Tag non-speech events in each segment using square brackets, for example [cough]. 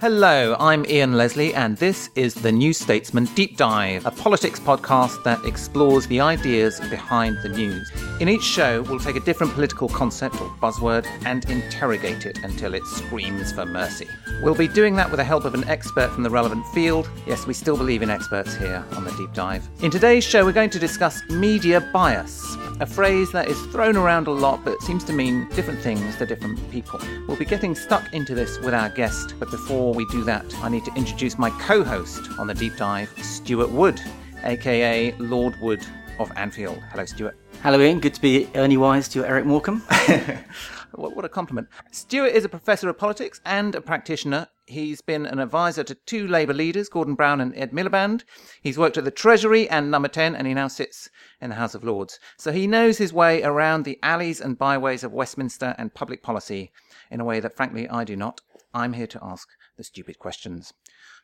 Hello, I'm Ian Leslie, and this is the New Statesman Deep Dive, a politics podcast that explores the ideas behind the news. In each show, we'll take a different political concept or buzzword and interrogate it until it screams for mercy. We'll be doing that with the help of an expert from the relevant field. Yes, we still believe in experts here on the Deep Dive. In today's show, we're going to discuss media bias, a phrase that is thrown around a lot but seems to mean different things to different people. We'll be getting stuck into this with our guest, but before we do that, I need to introduce my co host on the deep dive, Stewart Wood, aka Lord Wood of Anfield. Hello, Stewart. Hello, Ian. Good to be Ernie Wise to Eric Morecambe. [laughs] what, what a compliment. Stewart is a professor of politics and a practitioner. He's been an advisor to two Labour leaders, Gordon Brown and Ed Miliband. He's worked at the Treasury and Number 10, and he now sits in the House of Lords. So he knows his way around the alleys and byways of Westminster and public policy in a way that, frankly, I do not. I'm here to ask the stupid questions.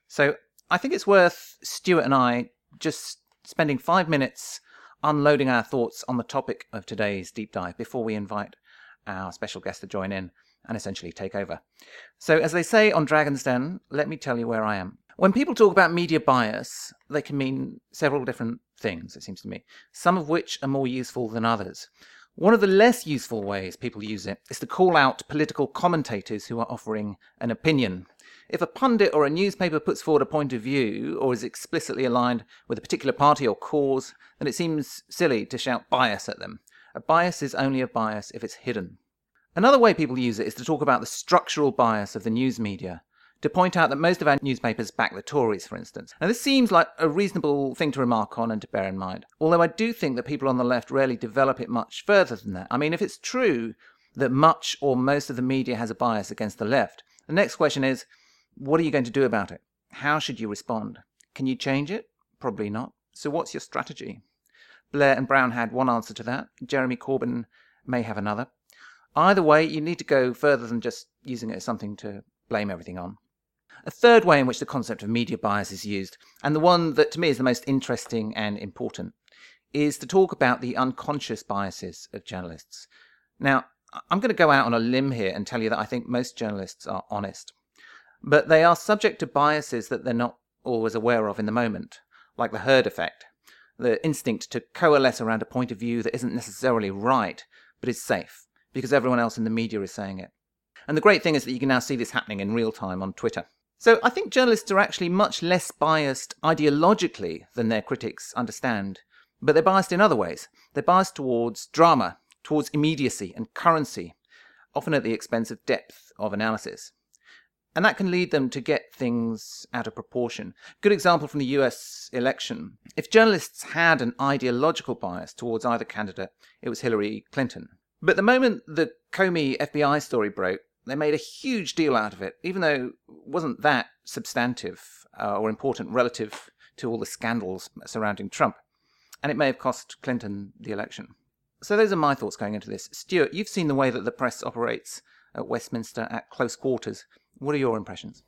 So I think it's worth Stewart and I just spending five minutes unloading our thoughts on the topic of today's deep dive before we invite our special guest to join in and essentially take over. So, as they say on Dragon's Den, let me tell you where I am. When people talk about media bias, they can mean several different things, it seems to me, some of which are more useful than others. One of the less useful ways people use it is to call out political commentators who are offering an opinion. If a pundit or a newspaper puts forward a point of view or is explicitly aligned with a particular party or cause, then it seems silly to shout bias at them. A bias is only a bias if it's hidden. Another way people use it is to talk about the structural bias of the news media, to point out that most of our newspapers back the Tories, for instance. Now, this seems like a reasonable thing to remark on and to bear in mind, although I do think that people on the left rarely develop it much further than that. I mean, if it's true that much or most of the media has a bias against the left, the next question is what are you going to do about it? How should you respond? Can you change it? Probably not. So, what's your strategy? Blair and Brown had one answer to that. Jeremy Corbyn may have another. Either way, you need to go further than just using it as something to blame everything on. A third way in which the concept of media bias is used, and the one that to me is the most interesting and important, is to talk about the unconscious biases of journalists. Now, I'm going to go out on a limb here and tell you that I think most journalists are honest. But they are subject to biases that they're not always aware of in the moment, like the herd effect, the instinct to coalesce around a point of view that isn't necessarily right, but is safe, because everyone else in the media is saying it. And the great thing is that you can now see this happening in real time on Twitter. So I think journalists are actually much less biased ideologically than their critics understand, but they're biased in other ways. They're biased towards drama, towards immediacy and currency, often at the expense of depth of analysis. And that can lead them to get things out of proportion. Good example from the US election. If journalists had an ideological bias towards either candidate, it was Hillary Clinton. But the moment the Comey FBI story broke, they made a huge deal out of it, even though it wasn't that substantive uh, or important relative to all the scandals surrounding Trump. And it may have cost Clinton the election. So those are my thoughts going into this. Stewart, you've seen the way that the press operates at Westminster at close quarters. What are your impressions?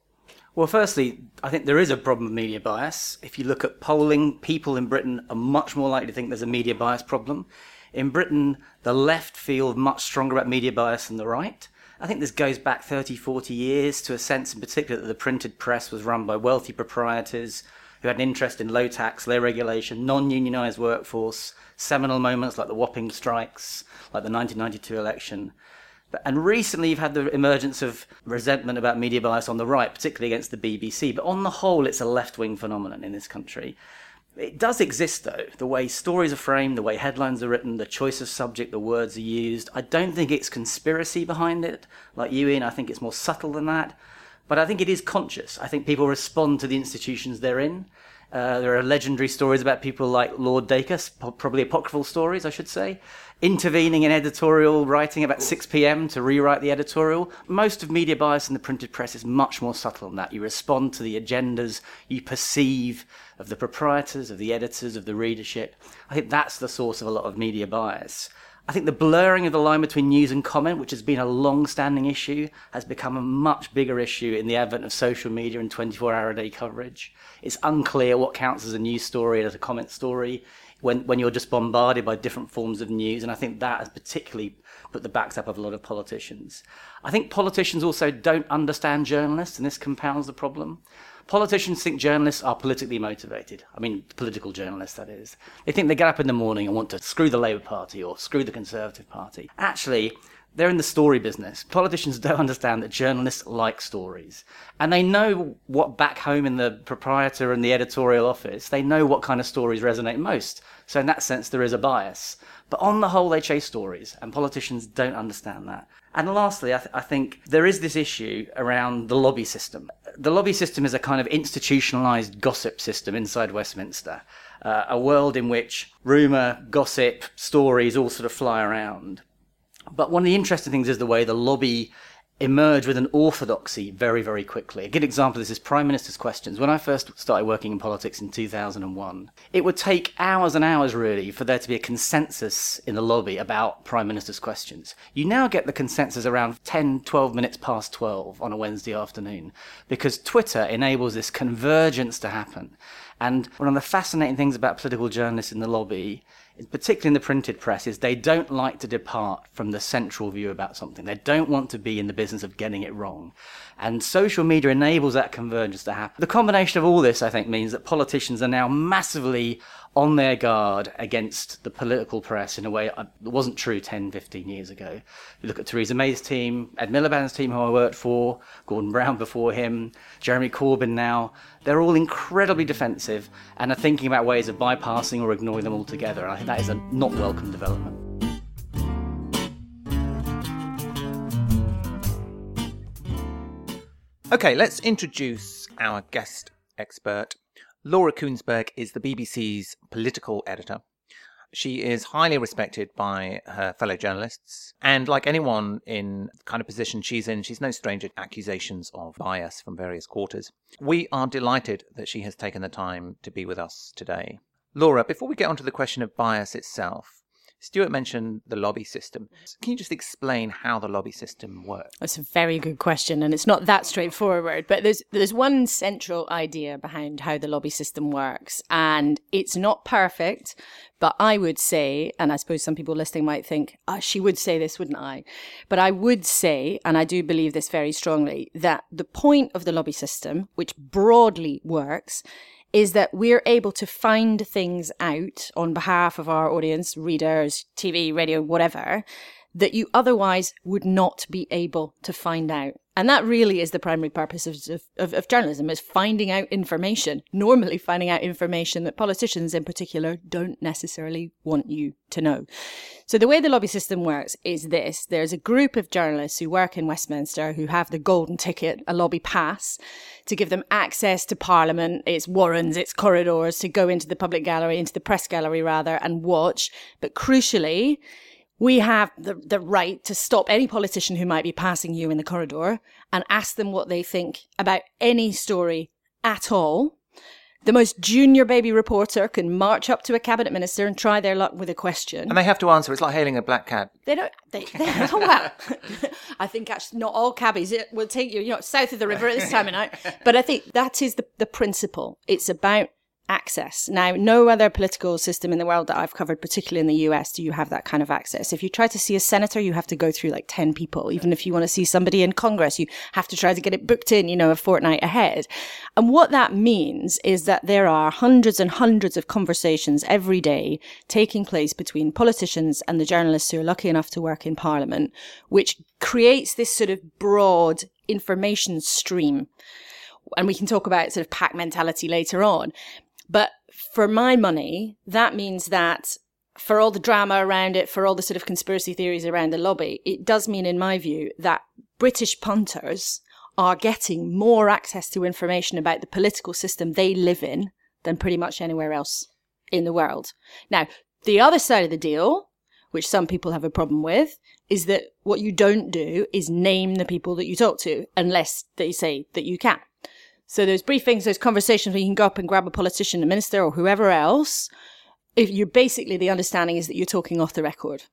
Well, firstly, I think there is a problem with media bias. If you look at polling, people in Britain are much more likely to think there's a media bias problem. In Britain, the left feel much stronger about media bias than the right. I think this goes back 30, 40 years to a sense in particular that the printed press was run by wealthy proprietors who had an interest in low tax, low regulation, non unionized workforce, seminal moments like the Wapping strikes, like the 1992 election. And recently, you've had the emergence of resentment about media bias on the right, particularly against the BBC. But on the whole, it's a left wing phenomenon in this country. It does exist, though. The way stories are framed, the way headlines are written, the choice of subject, the words are used. I don't think it's conspiracy behind it, like you, Ian. I think it's more subtle than that. But I think it is conscious. I think people respond to the institutions they're in. Uh, there are legendary stories about people like Lord Dacre, probably apocryphal stories, I should say, intervening in editorial writing about 6 p.m. to rewrite the editorial. Most of media bias in the printed press is much more subtle than that. You respond to the agendas you perceive of the proprietors, of the editors, of the readership. I think that's the source of a lot of media bias. I think the blurring of the line between news and comment, which has been a long standing issue, has become a much bigger issue in the advent of social media and 24 hour a day coverage. It's unclear what counts as a news story and as a comment story when, when you're just bombarded by different forms of news. And I think that has particularly put the backs up of a lot of politicians. I think politicians also don't understand journalists, and this compounds the problem. Politicians think journalists are politically motivated. I mean, political journalists, that is. They think they get up in the morning and want to screw the Labour Party or screw the Conservative Party. Actually, they're in the story business. Politicians [laughs] don't understand that journalists like stories. And they know what back home in the proprietor and the editorial office, they know what kind of stories resonate most. So, in that sense, there is a bias. But on the whole, they chase stories, and politicians don't understand that. And lastly, I, th- I, think there is this issue around the lobby system. The lobby system is a kind of institutionalized gossip system inside Westminster, uh, a world in which rumour, gossip, stories all sort of fly around. But one of the interesting things is the way the lobby emerge with an orthodoxy very, very quickly. A good example of this is Prime Minister's questions. When I first started working in politics in 2001, it would take hours and hours really for there to be a consensus in the lobby about Prime Minister's questions. You now get the consensus around 10, 12 minutes past 12 on a Wednesday afternoon because Twitter enables this convergence to happen. And one of the fascinating things about political journalists in the lobby particularly in the printed press, is they don't like to depart from the central view about something. They don't want to be in the business of getting it wrong. And social media enables that convergence to happen. The combination of all this, I think, means that politicians are now massively on their guard against the political press in a way uh, that wasn't true 10, 15 years ago. You look at Theresa May's team, Ed Miliband's team, who I worked for, Gordon Brown before him, Jeremy Corbyn now. They're all incredibly defensive and are thinking about ways of bypassing or ignoring them altogether. And I think that is a not welcome development. Okay, let's introduce our guest expert. Laura Kuenssberg is the BBC's political editor. She is highly respected by her fellow journalists, and like anyone in the kind of position she's in, she's no stranger to accusations of bias from various quarters. We are delighted that she has taken the time to be with us today. Laura, before we get on to the question of bias itself, Stewart mentioned the lobby system. Can you just explain how the lobby system works? That's a very good question, and it's not that straightforward. But there's there's one central idea behind how the lobby system works, and it's not perfect. But I would say, and I suppose some people listening might think, oh, she would say this, wouldn't I? But I would say, and I do believe this very strongly, that the point of the lobby system, which broadly works, is that we're able to find things out on behalf of our audience, readers, TV, radio, whatever, that you otherwise would not be able to find out. And that really is the primary purpose of, of, of, journalism is finding out information, normally finding out information that politicians in particular don't necessarily want you to know. So the way the lobby system works is this. There's a group of journalists who work in Westminster who have the golden ticket, a lobby pass, to give them access to Parliament, its warrens, its corridors, to go into the public gallery, into the press gallery rather, and watch. But crucially, we have the, the right to stop any politician who might be passing you in the corridor and ask them what they think about any story at all. The most junior baby reporter can march up to a cabinet minister and try their luck with a question. And they have to answer. It's like hailing a black cab. They don't. They, they [laughs] oh well. [laughs] I think actually not all cabbies it will take you, you know, south of the river at this time of night. But I think that is the, the principle. It's about access. Now, no other political system in the world that I've covered, particularly in the US, do you have that kind of access. If you try to see a senator, you have to go through like 10 people. Even if you want to see somebody in Congress, you have to try to get it booked in, you know, a fortnight ahead. And what that means is that there are hundreds and hundreds of conversations every day taking place between politicians and the journalists who are lucky enough to work in parliament, which creates this sort of broad information stream and we can talk about sort of pack mentality later on. But for my money, that means that for all the drama around it, for all the sort of conspiracy theories around the lobby, it does mean, in my view, that British punters are getting more access to information about the political system they live in than pretty much anywhere else in the world. Now, the other side of the deal, which some people have a problem with, is that what you don't do is name the people that you talk to unless they say that you can. So those briefings, those conversations where you can go up and grab a politician, a minister, or whoever else. If you're basically the understanding is that you're talking off the record.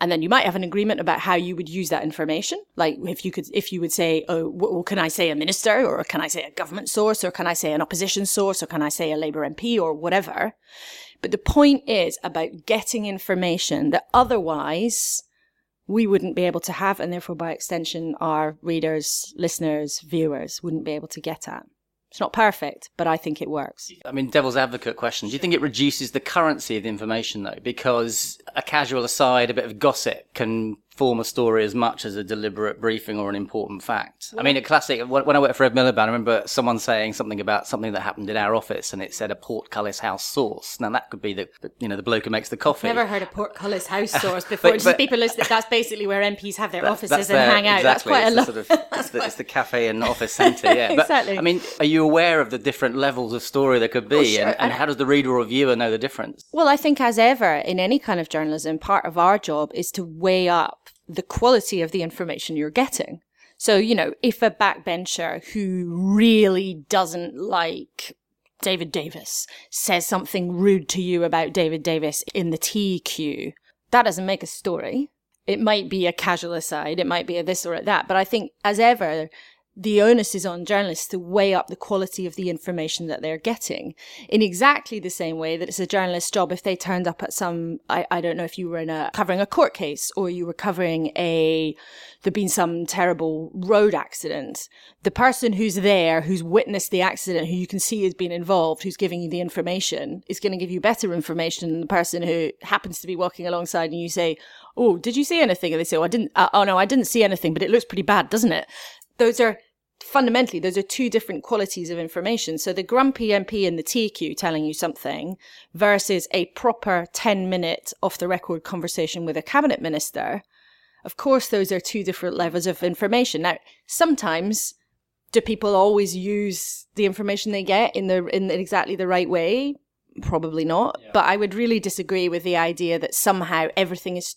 And then you might have an agreement about how you would use that information. Like if you could, if you would say, oh, well, can I say a minister or can I say a government source or can I say an opposition source or can I say a Labour MP or whatever? But the point is about getting information that otherwise we wouldn't be able to have, and therefore by extension, our readers, listeners, viewers wouldn't be able to get at. It's not perfect, but I think it works. I mean, devil's advocate question. Do you think it reduces the currency of the information, though? Because a casual aside, a bit of gossip can form a story as much as a deliberate briefing or an important fact. I mean, a classic, when I worked for Ed Miliband, I remember someone saying something about something that happened in our office and it said a Portcullis House source. Now, that could be the, you know, the bloke who makes the coffee. Never heard of Portcullis House [laughs] source before. but, but, people listen, that's [laughs] basically where MPs have their that, offices and their, hang out. Exactly. That's quite it's a lot. Sort of, it's, the, it's the [laughs] cafe and office centre, yeah. But, exactly. I mean, are you aware of the different levels of story there could be? Oh, sure. and, and how does the reader or viewer know the difference? Well, I think as ever in any kind of journalism, part of our job is to weigh up the quality of the information you're getting. So, you know, if a backbencher who really doesn't like David Davis says something rude to you about David Davis in the queue, that doesn't make a story. It might be a casual aside, it might be a this or a that, but I think as ever, the onus is on journalists to weigh up the quality of the information that they're getting in exactly the same way that it's a journalist's job if they turned up at some I, I don't know if you were in a covering a court case or you were covering a there'd been some terrible road accident. The person who's there who's witnessed the accident who you can see has been involved who's giving you the information is going to give you better information than the person who happens to be walking alongside and you say oh did you see anything and they say oh i didn't uh, oh no i didn't see anything but it looks pretty bad doesn't it? Those are fundamentally those are two different qualities of information. So the grumpy mp in the tq telling you something versus a proper 10 minute off the record conversation with a cabinet minister of course those are two different levels of information. Now sometimes do people always use the information they get in the in exactly the right way? Probably not yeah. but i would really disagree with the idea that somehow everything is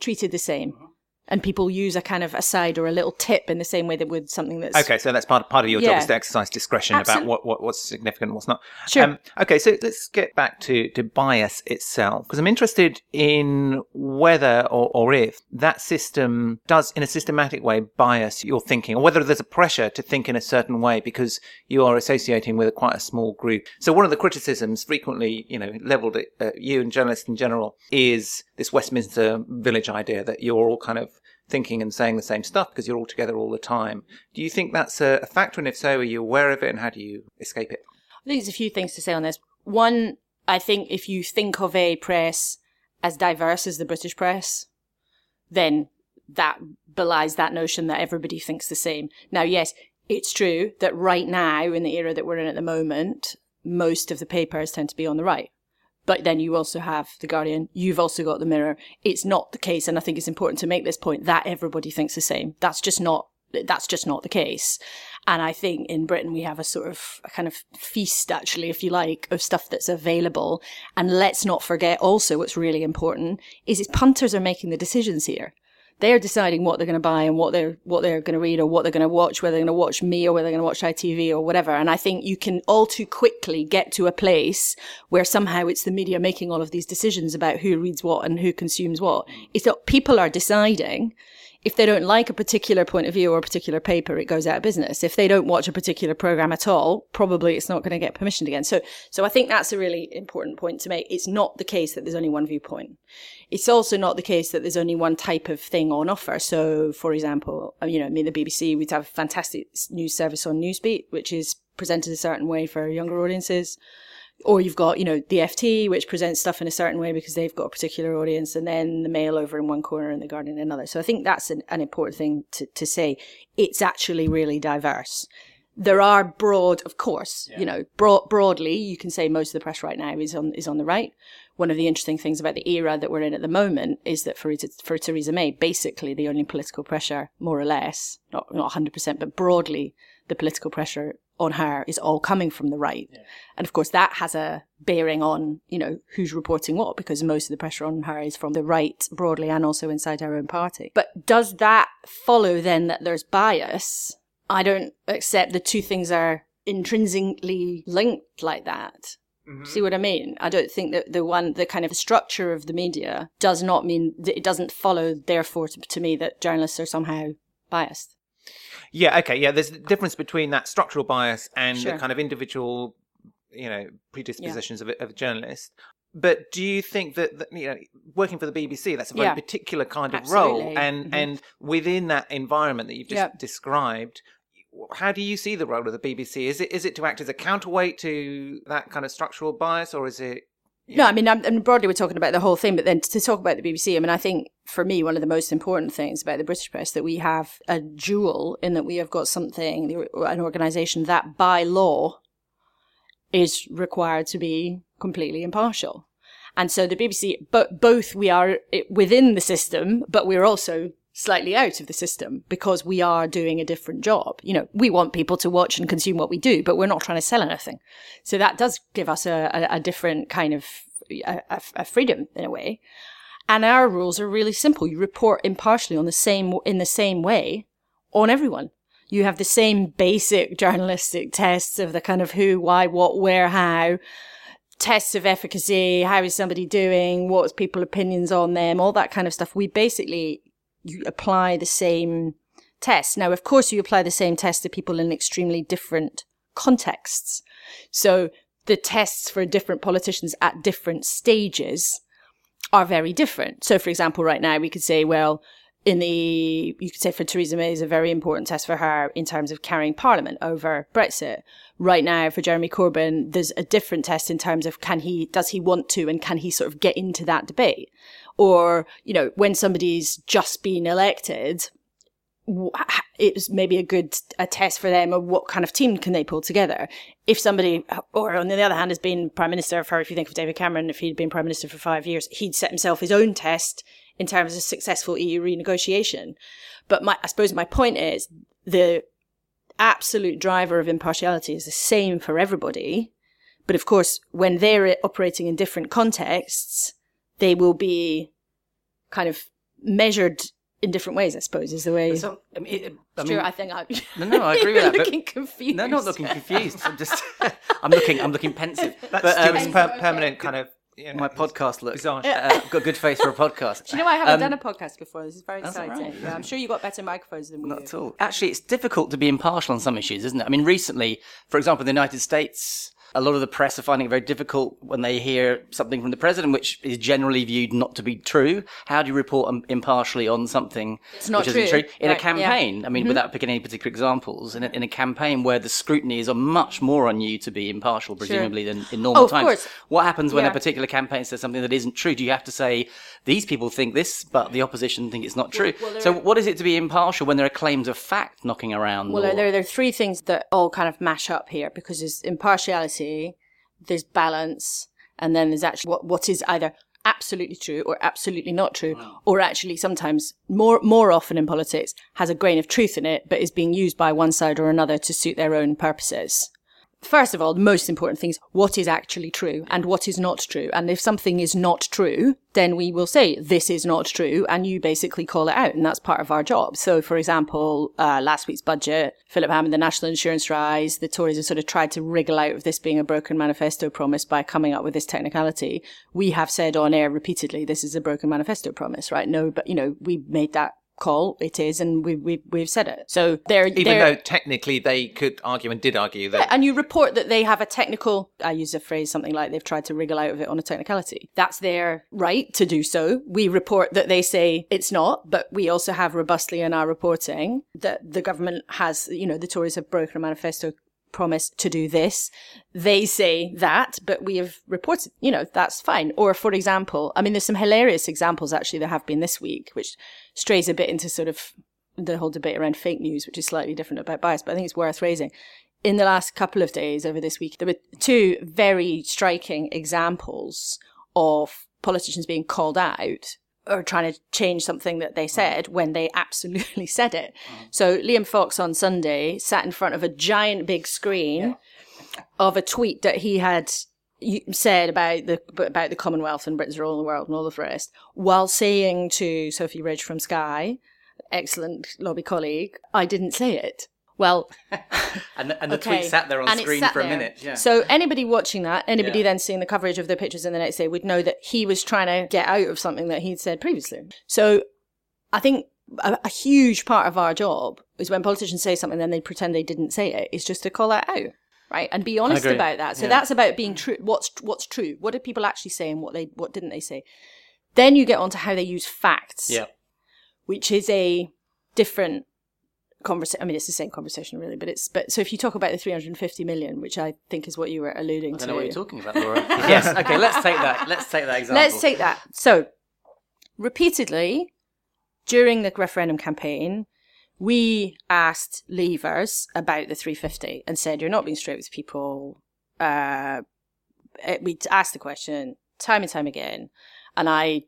treated the same. Mm-hmm and people use a kind of aside or a little tip in the same way that would something that's okay. So that's part part of your yeah. job is to exercise discretion Absolutely. about what, what what's significant and what's not. Sure. Um, okay, so let's get back to to bias itself because I'm interested in whether or, or if that system does in a systematic way bias your thinking, or whether there's a pressure to think in a certain way because you are associating with a, quite a small group. So one of the criticisms frequently, you know, leveled at you and journalists in general is this Westminster Village idea that you're all kind of thinking and saying the same stuff because you're all together all the time. Do you think that's a, factor? And if so, are you aware of it and how do you escape it? I think there's a few things to say on this. One, I think if you think of a press as diverse as the British press, then that belies that notion that everybody thinks the same. Now, yes, it's true that right now, in the era that we're in at the moment, most of the papers tend to be on the right. But then you also have The Guardian, you've also got The Mirror. It's not the case, and I think it's important to make this point, that everybody thinks the same. That's just not that's just not the case. And I think in Britain we have a sort of a kind of feast, actually, if you like, of stuff that's available. And let's not forget also what's really important is is punters are making the decisions here they're deciding what they're going to buy and what they're what they're going to read or what they're going to watch, whether they're going to watch me or whether they're going to watch ITV or whatever. And I think you can all too quickly get to a place where somehow it's the media making all of these decisions about who reads what and who consumes what. It's that people are deciding if they don't like a particular point of view or a particular paper, it goes out of business. If they don't watch a particular program at all, probably it's not going to get permissioned again. So, so I think that's a really important point to make. It's not the case that there's only one viewpoint. It's also not the case that there's only one type of thing on offer. So, for example, uh, you know, mean, the BBC, we'd have a fantastic news service on Newsbeat, which is presented a certain way for younger audiences or you've got you know the FT which presents stuff in a certain way because they've got a particular audience and then the Mail over in one corner and the Guardian in another. So I think that's an, an important thing to, to say. It's actually really diverse. There are broad of course yeah. you know broad, broadly you can say most of the press right now is on is on the right. One of the interesting things about the era that we're in at the moment is that for for Theresa May basically the only political pressure more or less not not 100% but broadly the political pressure on her is all coming from the right. Yeah. And of course, that has a bearing on, you know, who's reporting what, because most of the pressure on her is from the right broadly and also inside her own party. But does that follow then that there's bias? I don't accept the two things are intrinsically linked like that. Mm-hmm. See what I mean? I don't think that the one, the kind of structure of the media does not mean that it doesn't follow, therefore, to, to me, that journalists are somehow biased. Yeah, okay, yeah. There's a difference between that structural bias and sure. the kind of individual, you know, predispositions yeah. of, a, of a journalist. But do you think that, that, you know working for the BBC that's a very yeah. particular kind of Absolutely. role, and mm-hmm. and within that environment that you've just yep. described, how do you see the role of the BBC? Is it is it to act as a counterweight to that kind of structural bias, or is it no, I mean, I'm, broadly we're talking about the whole thing, but then to talk about the BBC, I mean, I think for me, one of the most important things about the British press that we have a jewel in that we have got something, an organisation that by law is required to be completely impartial. And so the BBC, but both we are within the system, but we're also slightly out of the system because we are doing a different job. You know, we want people to watch and consume what we do, but we're not trying to sell anything. So that does give us a, a, a different kind of a, a, freedom in a way. And our rules are really simple. You report impartially on the same, in the same way on everyone. You have the same basic journalistic tests of the kind of who, why, what, where, how, tests of efficacy, how is somebody doing, what's people opinions on them, all that kind of stuff. We basically you apply the same test. Now, of course, you apply the same test to people in extremely different contexts. So the tests for different politicians at different stages are very different. So, for example, right now we could say, well, in the, you could say for Theresa May is a very important test for her in terms of carrying parliament over Brexit. Right now for Jeremy Corbyn, there's a different test in terms of can he, does he want to and can he sort of get into that debate? or, you know, when somebody's just been elected, it's maybe a good a test for them of what kind of team can they pull together. If somebody, or on the other hand, has been prime minister for, if you think of David Cameron, if he'd been prime minister for five years, he'd set himself his own test in terms of successful EU renegotiation. But my, I suppose my point is the absolute driver of impartiality is the same for everybody. But of course, when they're operating in different contexts, they will be kind of measured in different ways, I suppose, is the way. So, I mean, it, I, mean, I think I. No, no, I [laughs] agree with that. looking confused. No, not looking confused. I'm just, [laughs] I'm looking, I'm looking pensive. That's but, um, Stewart's per- permanent kind of. You know, my podcast look. Uh, got a good face for a podcast. Do you know I haven't um, done a podcast before? This is very exciting. Right. Yeah, I'm sure you got better microphones than we Not do. at all. Actually, it's difficult to be impartial on some issues, isn't it? I mean, recently, for example, the United States, a lot of the press are finding it very difficult when they hear something from the president, which is generally viewed not to be true. How do you report impartially on something it's not which true. isn't true? In right, a campaign, yeah. I mean, mm-hmm. without picking any particular examples, in a, in a, campaign where the scrutiny is much more on you to be impartial, presumably, sure. than in normal oh, times. Course. What happens when yeah. a particular campaign says something that isn't true? Do you have to say, these people think this, but the opposition think it's not true? Well, well, so, are... what is it to be impartial when there are claims of fact knocking around? Well, or... there, there are three things that all kind of mash up here because there's impartiality there's balance, and then there's actually what, what is either absolutely true or absolutely not true, mm. or actually sometimes more, more often in politics has a grain of truth in it, but is being used by one side or another to suit their own purposes first of all, the most important thing is what is actually true and what is not true. And if something is not true, then we will say this is not true and you basically call it out. And that's part of our job. So, for example, uh, last week's budget, Philip Hammond, the national insurance rise, the Tories have sort of tried to wriggle out of this being a broken manifesto promise by coming up with this technicality. We have said on air repeatedly, this is a broken manifesto promise, right? No, but you know, we made that call. It is, and we, we, we've said it. So they're Even they're, though technically they could argue and did argue that and you report that they have a technical, I use a phrase something like they've tried to wriggle out of it on a technicality. That's their right to do so. We report that they say it's not, but we also have robustly in our reporting that the government has, you know, the Tories have broken a manifesto promise to do this. They say that, but we have reported, you know, that's fine. Or for example, I mean, there's some hilarious examples actually that have been this week, which strays a bit into sort of the whole debate around fake news, which is slightly different about bias, but I think it's worth raising. In the last couple of days over this week, there were two very striking examples of politicians being called out or trying to change something that they said when they absolutely [laughs] said it. Mm. So Liam Fox on Sunday sat in front of a giant big screen of a tweet that he had y- said about the about the Commonwealth and Britain's role in the world and all of the rest, while saying to Sophy Ridge from Sky, excellent lobby colleague, I didn't say it. Well, [laughs] And the, and the Okay. tweet sat there on And screen for a there. minute. Yeah. So anybody watching that, anybody Yeah. then seeing the coverage of the pictures in the next day would know that he was trying to get out of something that he'd said previously. So I think a, a huge part of our job is when politicians say something, then they pretend they didn't say it. it. Is just to call that out, right, and be honest about that. So Yeah. that's about being true. What's what's true? What did people actually say, and what they what didn't they say? Then you get on to how they use facts yeah. which is a different conversation. I mean, it's the same conversation, really, but it's but so if you talk about the 350 million, which I think is what you were alluding I to. don't know what you're talking about, Laura. [laughs] yes. Okay. Let's take that. Let's take that example. Let's take that. So, repeatedly during the referendum campaign, we asked leavers about the 350 and said, "You're not being straight with people." Uh, we asked the question time and time again, and I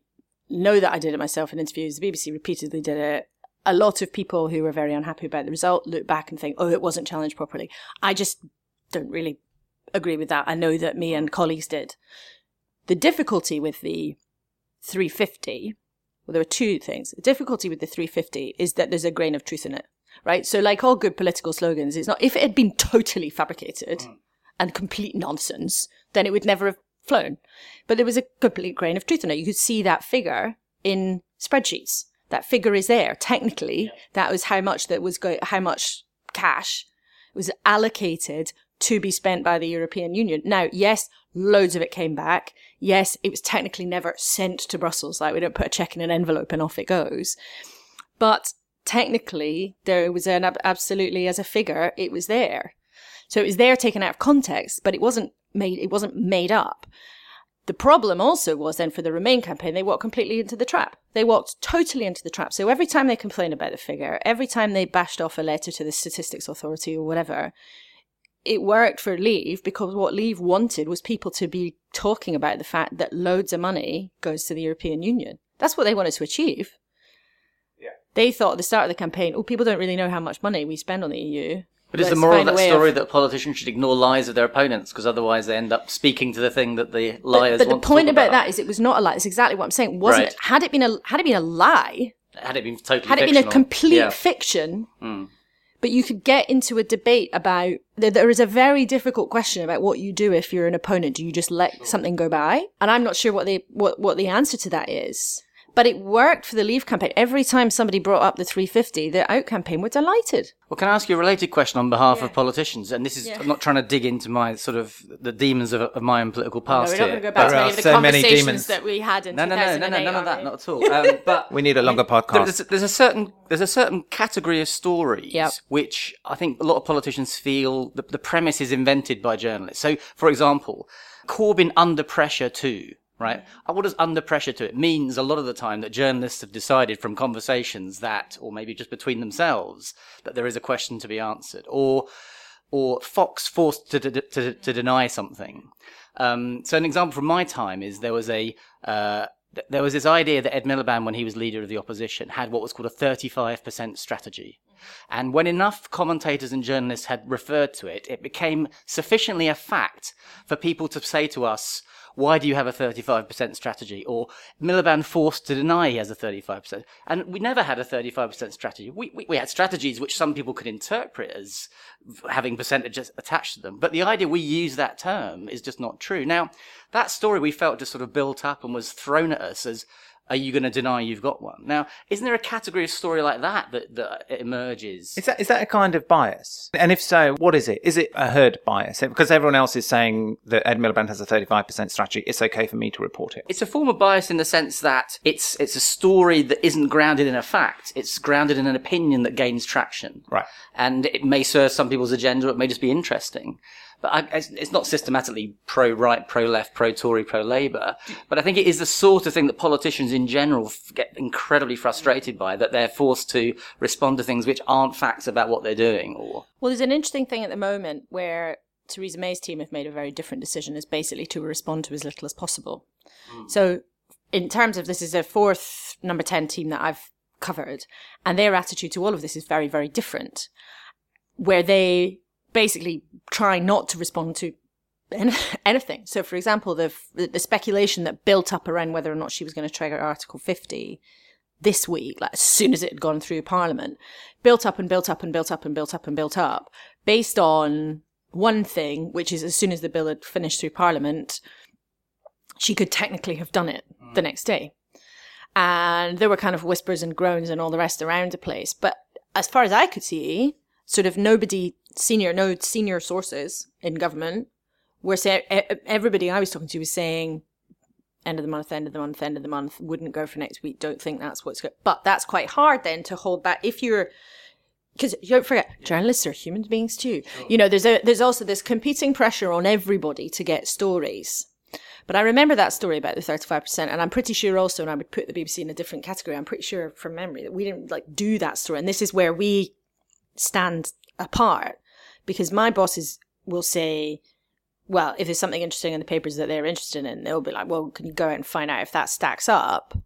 know that I did it myself in interviews. The BBC repeatedly did it. A lot of people who were very unhappy about the result look back and think, "Oh, it wasn't challenged properly." I just don't really agree with that. I know that me and colleagues did. The difficulty with the 350, well, there are two things. The difficulty with the 350 is that there's a grain of truth in it, right? So, like all good political slogans, it's not, if it had been totally fabricated mm. and complete nonsense, then it would never have flown. But there was a complete grain of truth in it. You could see that figure in spreadsheets. That figure is there. Technically, that was how much that was go, how much cash was allocated to be spent by the European Union. Now, yes, loads of it came back. Yes, it was technically never sent to Brussels. Like we don't put a check in an envelope and off it goes. But technically, there was an ab- absolutely as a figure, it was there. So it was there taken out of context, but it wasn't made, it wasn't made up. The problem also was then for the Remain campaign, they walked completely into the trap. They walked totally into the trap. So every time they complained about the figure, every time they bashed off a letter to the Statistics Authority or whatever, it worked for Leave because what Leave wanted was people to be talking about the fact that loads of money goes to the European Union. That's what they wanted to achieve. Yeah. They thought at the start of the campaign, oh, people don't really know how much money we spend on the EU. But is the moral of that way story that politicians should ignore lies of their opponents because otherwise they end up speaking to the thing that the liars but the want to point talk about that is it was not a lie. It's exactly what I'm saying. Wasn't Right. it? Had it been a had it been a lie, Had it been totally had it been a complete Yeah. fiction, Hmm. But you could get into a debate about there, there is a very difficult question about what you do if you're an opponent. Do you just let something go by? And I'm not sure what the what, what the answer to that is. But it worked for the Leave campaign. Every time somebody brought up the 350, the Out campaign were delighted. Well, can I ask you a related question on behalf of politicians? And this is, Yeah. I'm not trying to dig into my sort of the demons of, of my own political No, past we're not going to go back to any of the so conversations that we had in No, no, no, no, no, none of that, not at all. Um, [laughs] but We need a longer podcast. There's, there's a certain there's a certain category of stories Yep. which I think a lot of politicians feel the, the premise is invented by journalists. So, for example, Corbyn under pressure too. Right? Uh, What does under pressure to? It means a lot of the time that journalists have decided from conversations that, or maybe just between themselves, that there is a question to be answered, or or Fox forced to to, to, to deny something. Um, so an example from my time is there was a uh, th- there was this idea that Ed Miliband, when he was leader of the opposition, had what was called a 35% strategy. And when enough commentators and journalists had referred to it, it became sufficiently a fact for people to say to us, why do you have a 35% strategy? Or Miliband forced to deny he has a 35%. And we never had a 35% strategy. We, we, we had strategies which some people could interpret as having percentages attached to them. But the idea we use that term is just not true. Now, that story we felt just sort of built up and was thrown at us as are you going to deny you've got one? Now, isn't there a category of story like that that, that emerges? Is that is that a kind of bias? And if so, what is it? Is it a herd bias? Because everyone else is saying that Ed Miliband has a 35% strategy, it's okay for me to report it. It's a form of bias in the sense that it's it's a story that isn't grounded in a fact. It's grounded in an opinion that gains traction. Right. And it may serve some people's agenda. It may just be interesting. But I, it's not systematically pro right, pro left, pro Tory, pro Labour. But I think it is the sort of thing that politicians in general get incredibly frustrated by, that they're forced to respond to things which aren't facts about what they're doing. Or well, there's an interesting thing at the moment where Theresa May's team have made a very different decision, is basically to respond to as little as possible. Mm. So, in terms of this is a fourth number ten team that I've covered, and their attitude to all of this is very, very different. Where they basically try not to respond to [laughs] anything. So, for example, the the speculation that built up around whether or not she was going to trigger Article 50 this week, like as soon as it had gone through Parliament, built up and built up and built up and built up and built up, based on one thing, which is as soon as the bill had finished through Parliament, she could technically have done it mm. the next day. And there were kind of whispers and groans and all the rest around the place. But as far as I could see, sort of nobody senior, no senior sources in government were saying, everybody I was talking to was saying, end of the month, end of the month, end of the month, wouldn't go for next week, don't think that's what's good. But that's quite hard then to hold back. If you're, because don't forget, journalists are human beings too. Sure. You know, there's a, there's also this competing pressure on everybody to get stories. But I remember that story about the 35%, and I'm pretty sure also, and I would put the BBC in a different category, I'm pretty sure from memory that we didn't like do that story. And this is where we stand apart because my bosses will say, well, if there's something interesting in the papers that they're interested in, they'll be like, well, can you go out and find out if that stacks up?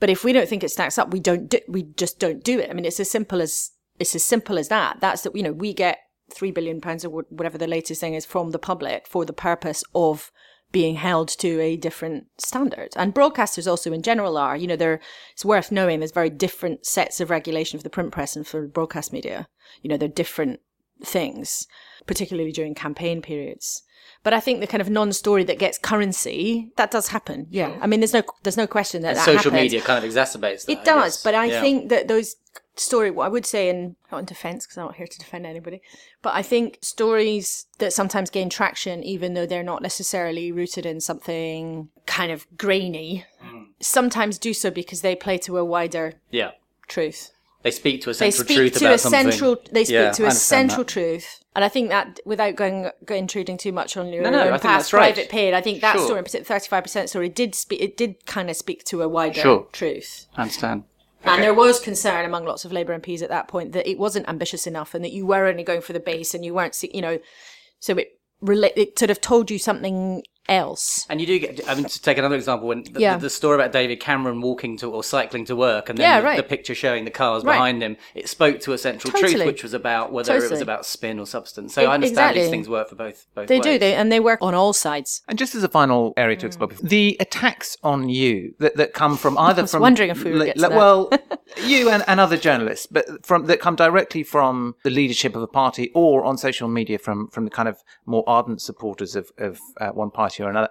But if we don't think it stacks up, we don't do, we just don't do it. I mean, it's as simple as, it's as simple as that. That's that, you know, we get three billion pounds or whatever the latest thing is from the public for the purpose of being held to a different standard. And broadcasters also in general are, you know, there it's worth knowing there's very different sets of regulation for the print press and for broadcast media. You know, they're different things, particularly during campaign periods. But I think the kind of non-story that gets currency that does happen. Yeah, I mean, there's no there's no question that, that social happens. media kind of exacerbates that. It does, but I yeah. think that those story, what I would say, in not in defense because I'm not here to defend anybody, but I think stories that sometimes gain traction, even though they're not necessarily rooted in something kind of grainy, mm. sometimes do so because they play to a wider yeah truth. They speak to a central they speak truth to about a something. Central, they speak yeah, to a central that. truth. And I think that, without going, going intruding too much on your no, no, own past right. private pain, I think that sure. story, in particular, 35% story, did speak, it did kind of speak to a wider sure. truth. I understand. Okay. And there was concern among lots of Labour MPs at that point that it wasn't ambitious enough and that you were only going for the base and you weren't, you know, so it, it sort of told you something else. And you do get, I mean, to take another example, when the, yeah. the, the story about David Cameron walking to or cycling to work, and then yeah, the, right. the, picture showing the cars right. behind him, it spoke to a central totally. truth, which was about whether totally. it was about spin or substance. So it, I understand exactly. these things work for both. both they ways. do, they, and they work on all sides. And just as a final area to explore, mm. the attacks on you that, that come from [laughs] either I was from wondering if we would get to well, [laughs] you and, and other journalists, but from that come directly from the leadership of a party or on social media from from the kind of more ardent supporters of of uh, one party or another.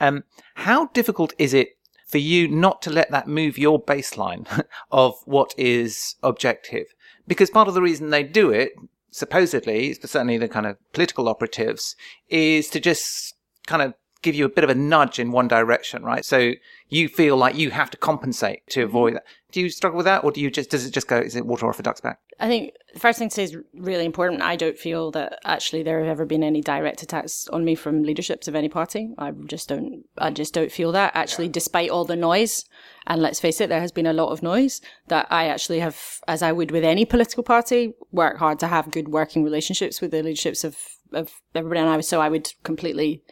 Um, how difficult is it for you not to let that move your baseline [laughs] of what is objective? Because part of the reason they do it, supposedly, certainly the kind of political operatives, is to just kind of give you a bit of a nudge in one direction, right? So you feel like you have to compensate to mm-hmm. avoid that. Do you struggle with that, or do you just does it just go? Is it water off a duck's back? I think the first thing to say is really important. I don't feel that actually there have ever been any direct attacks on me from leaderships of any party. I just don't. I just don't feel that. Actually, yeah. despite all the noise, and let's face it, there has been a lot of noise. That I actually have, as I would with any political party, work hard to have good working relationships with the leaderships of of everybody. And I was so I would completely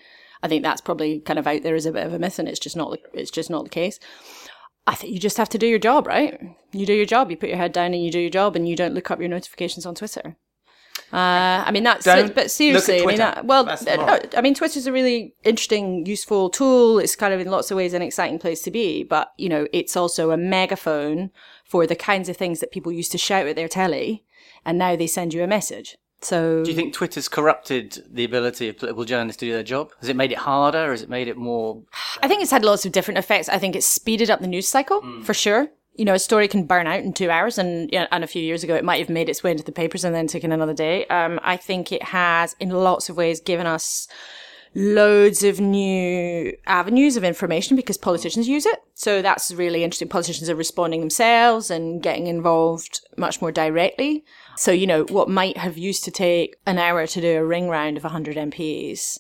I think that's probably kind of out there as a bit of a myth, and it's just not. It's just not the case. I think you just have to do your job, right? You do your job. You put your head down and you do your job, and you don't look up your notifications on Twitter. Uh, I mean that's don't but seriously, I mean that, well, uh, I mean Twitter's a really interesting, useful tool. It's kind of in lots of ways an exciting place to be, but you know it's also a megaphone for the kinds of things that people used to shout at their telly, and now they send you a message. So, do you think Twitter's corrupted the ability of political journalists to do their job? Has it made it harder? Or has it made it more I think it's had lots of different effects. I think it's speeded up the news cycle for sure. You know, a story can burn out in two hours, and and a few years ago, it might have made its way into the papers and then taken another day. Um, I think it has, in lots of ways, given us loads of new avenues of information because politicians use it. So that's really interesting. Politicians are responding themselves and getting involved much more directly. So, you know, what might have used to take an hour to do a ring round of 100 MPs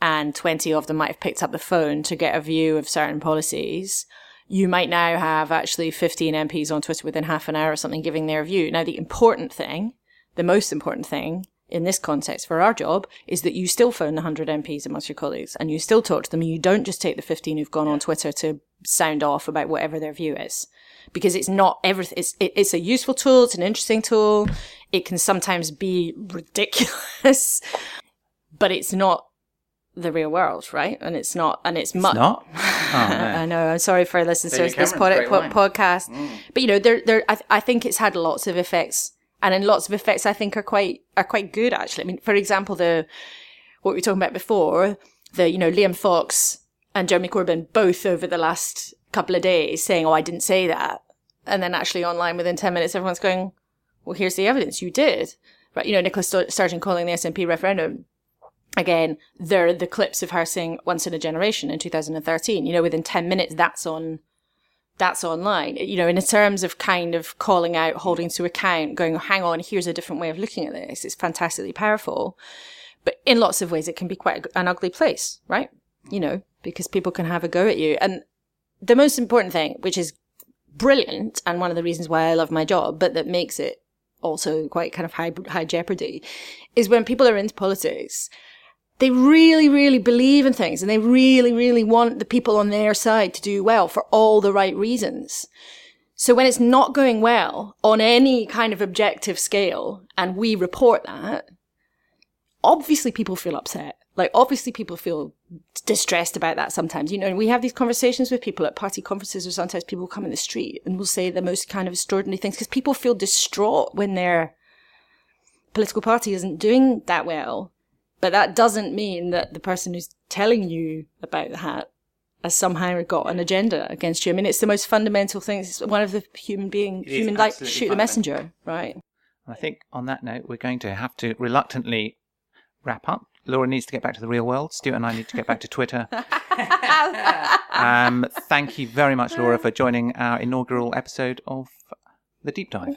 and 20 of them might have picked up the phone to get a view of certain policies. You might now have actually 15 MPs on Twitter within half an hour or something giving their view. Now, the important thing, the most important thing in this context for our job is that you still phone the 100 MPs amongst your colleagues and you still talk to them and you don't just take the 15 who've gone on Twitter to sound off about whatever their view is. Because it's not everything, it's, it, it's a useful tool, it's an interesting tool, it can sometimes be ridiculous, [laughs] but it's not the real world, right? And it's not, and it's, much. Not? [laughs] Oh, no. I know. I'm sorry for listeners to this pod- Cameron's great po- wine. podcast, mm. but you know, there, there. I, I think it's had lots of effects, and in lots of effects, I think are quite are quite good actually. I mean, for example, the what we were talking about before, the you know Liam Fox and Jeremy Corbyn both over the last couple of days saying, "Oh, I didn't say that," and then actually online within ten minutes, everyone's going, "Well, here's the evidence. You did." Right? You know, Nicholas St- Sturgeon calling the SNP referendum again, there are the clips of her saying once in a generation in 2013. You know, within 10 minutes, that's on, that's online. You know, in terms of kind of calling out, holding to account, going, hang on, here's a different way of looking at this. It's fantastically powerful. But in lots of ways, it can be quite an ugly place, right? You know, because people can have a go at you. And the most important thing, which is brilliant and one of the reasons why I love my job, but that makes it also quite kind of high, high jeopardy, is when people are into politics, they really, really believe in things and they really, really want the people on their side to do well for all the right reasons. So when it's not going well on any kind of objective scale and we report that, obviously people feel upset. Like obviously people feel distressed about that sometimes. You know, and we have these conversations with people at party conferences or sometimes people come in the street and will say the most kind of extraordinary things because people feel distraught when their political party isn't doing that well. But that doesn't mean that the person who's telling you about the hat has somehow got an agenda against you. I mean, it's the most fundamental thing. It's one of the human being, It human like shoot the messenger, right? I think on that note, we're going to have to reluctantly wrap up. Laura needs to get back to the real world. Stewart and I need to get back to Twitter. [laughs] um, thank you very much, Laura, for joining our inaugural episode of The Deep Dive.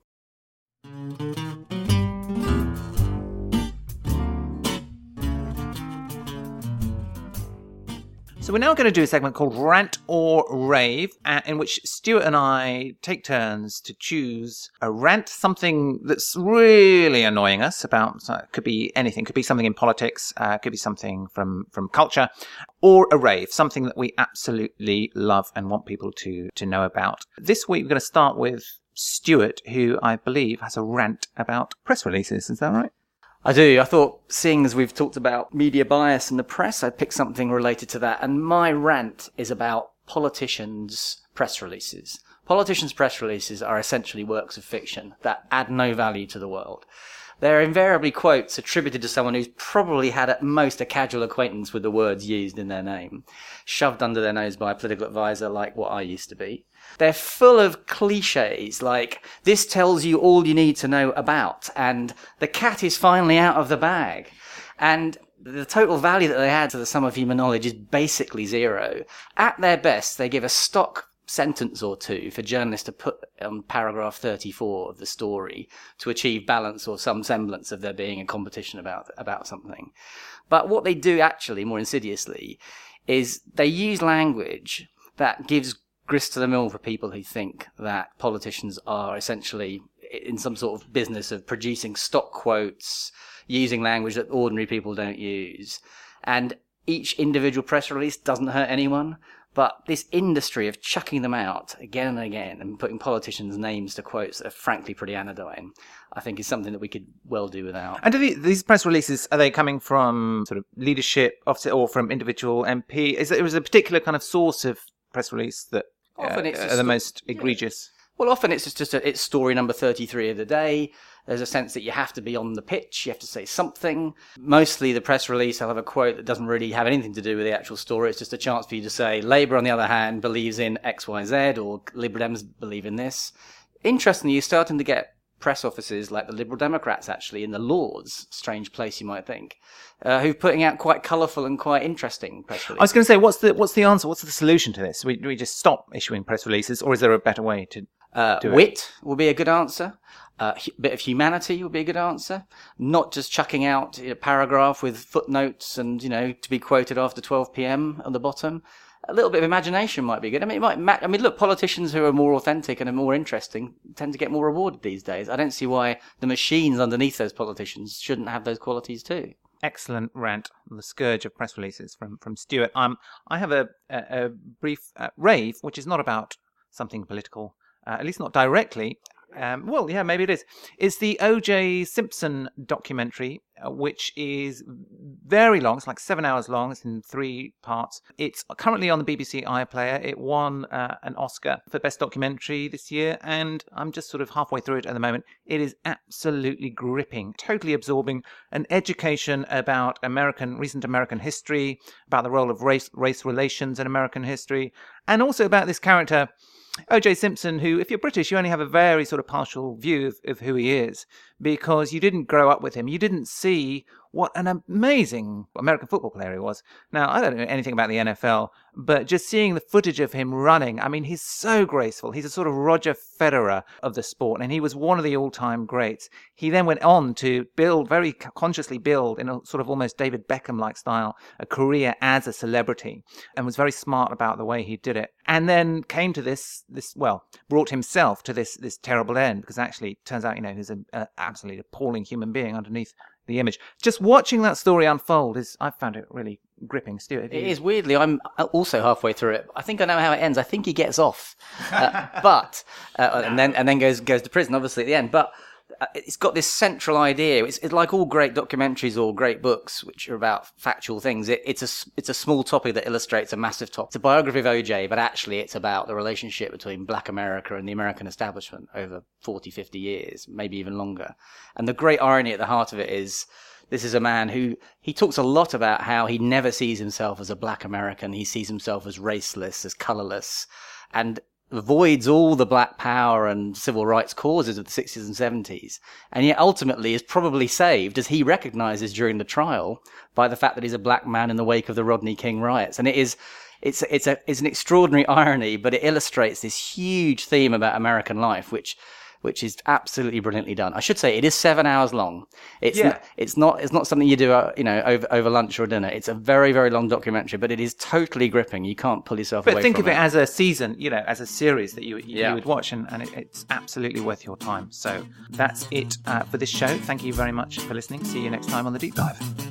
So we're now going to do a segment called Rant or Rave, uh, in which Stewart and I take turns to choose a rant, something that's really annoying us about. Could be anything, could be something in politics, uh, could be something from from culture, or a rave, something that we absolutely love and want people to to know about. This week we're going to start with Stewart, who I believe has a rant about press releases. Is that right? I do. I thought, seeing as we've talked about media bias in the press, I'd pick something related to that. And my rant is about politicians' press releases. Politicians' press releases are essentially works of fiction that add no value to the world. They're invariably quotes attributed to someone who's probably had at most a casual acquaintance with the words used in their name, shoved under their nose by a political advisor like what I used to be. They're full of cliches like, this tells you all you need to know about, and the cat is finally out of the bag. And the total value that they add to the sum of human knowledge is basically zero. At their best, they give a stock sentence or two for journalists to put on paragraph 34 of the story to achieve balance or some semblance of there being a competition about, about something. But what they do actually, more insidiously, is they use language that gives grist to the mill for people who think that politicians are essentially in some sort of business of producing stock quotes, using language that ordinary people don't use. And each individual press release doesn't hurt anyone. But this industry of chucking them out again and again and putting politicians' names to quotes that are frankly pretty anodyne, I think is something that we could well do without. And do these press releases are they coming from sort of leadership officer or from individual MP? Is there a particular kind of source of press release that uh, Often it's are the sto- most egregious? Well, often it's just, just a, it's story number 33 of the day. There's a sense that you have to be on the pitch, you have to say something. Mostly the press release I'll have a quote that doesn't really have anything to do with the actual story. It's just a chance for you to say, Labour, on the other hand, believes in XYZ, or Liberal Dems believe in this. Interestingly, you're starting to get press offices like the Liberal Democrats, actually, in the Lords, strange place you might think, uh, who are putting out quite colourful and quite interesting press releases. I was going to say, what's the what's the answer? What's the solution to this? We do we just stop issuing press releases, or is there a better way to? Uh, wit will be a good answer. Uh, a bit of humanity would be a good answer. Not just chucking out a paragraph with footnotes and, you know, to be quoted after 12 p.m. on the bottom. A little bit of imagination might be good. I mean, it might ma- I mean, look, politicians who are more authentic and are more interesting tend to get more rewarded these days. I don't see why the machines underneath those politicians shouldn't have those qualities too. Excellent rant on the scourge of press releases from from Stewart. Um, I have a a, a brief uh, rave, which is not about something political, uh, at least not directly. Um, well, yeah, maybe it is. It's the O.J. Simpson documentary, uh, which is very long. It's like seven hours long. It's in three parts. It's currently on the BBC iPlayer. It won uh, an Oscar for Best Documentary this year, and I'm just sort of halfway through it at the moment. It is absolutely gripping, totally absorbing, an education about American, recent American history, about the role of race, race relations in American history, and also about this character. OJ Simpson, who, if you're British, you only have a very sort of partial view of, of who he is because you didn't grow up with him. You didn't see what an amazing American football player he was. Now, I don't know anything about the NFL, but just seeing the footage of him running, I mean, he's so graceful. He's a sort of Roger Federer of the sport, and he was one of the all time greats. He then went on to build, very consciously build, in a sort of almost David Beckham like style, a career as a celebrity, and was very smart about the way he did it. And then came to this, this well, brought himself to this this terrible end because actually, turns out, you know, he's an absolutely appalling human being underneath the image. Just watching that story unfold is, I found it really gripping. Stewart, It you- is weirdly. I'm also halfway through it. I think I know how it ends. I think he gets off, uh, [laughs] but uh, and then and then goes goes to prison. Obviously at the end, but Uh, it's got this central idea. It's, it's like all great documentaries or great books, which are about factual things. It, it's a it's a small topic that illustrates a massive topic. It's a biography of OJ, but actually it's about the relationship between Black America and the American establishment over 40, 50 years, maybe even longer. And the great irony at the heart of it is this is a man who he talks a lot about how he never sees himself as a black American. He sees himself as raceless, as colorless, and avoids all the black power and civil rights causes of the 60s and 70s. And yet ultimately is probably saved, as he recognizes during the trial, by the fact that he's a black man in the wake of the Rodney King riots. And it is, it's, it's a, it's an extraordinary irony, but it illustrates this huge theme about American life, which, which is absolutely brilliantly done. I should say it is seven hours long. It's Yeah. n- it's not it's not something you do uh, you know over over lunch or dinner. It's a very very long documentary, but it is totally gripping. You can't pull yourself out. But think of it as a season, you know, as a series that you, you Yeah. would watch, and, and it, it's absolutely worth your time. So that's it uh, for this show. Thank you very much for listening. See you next time on The Deep Dive.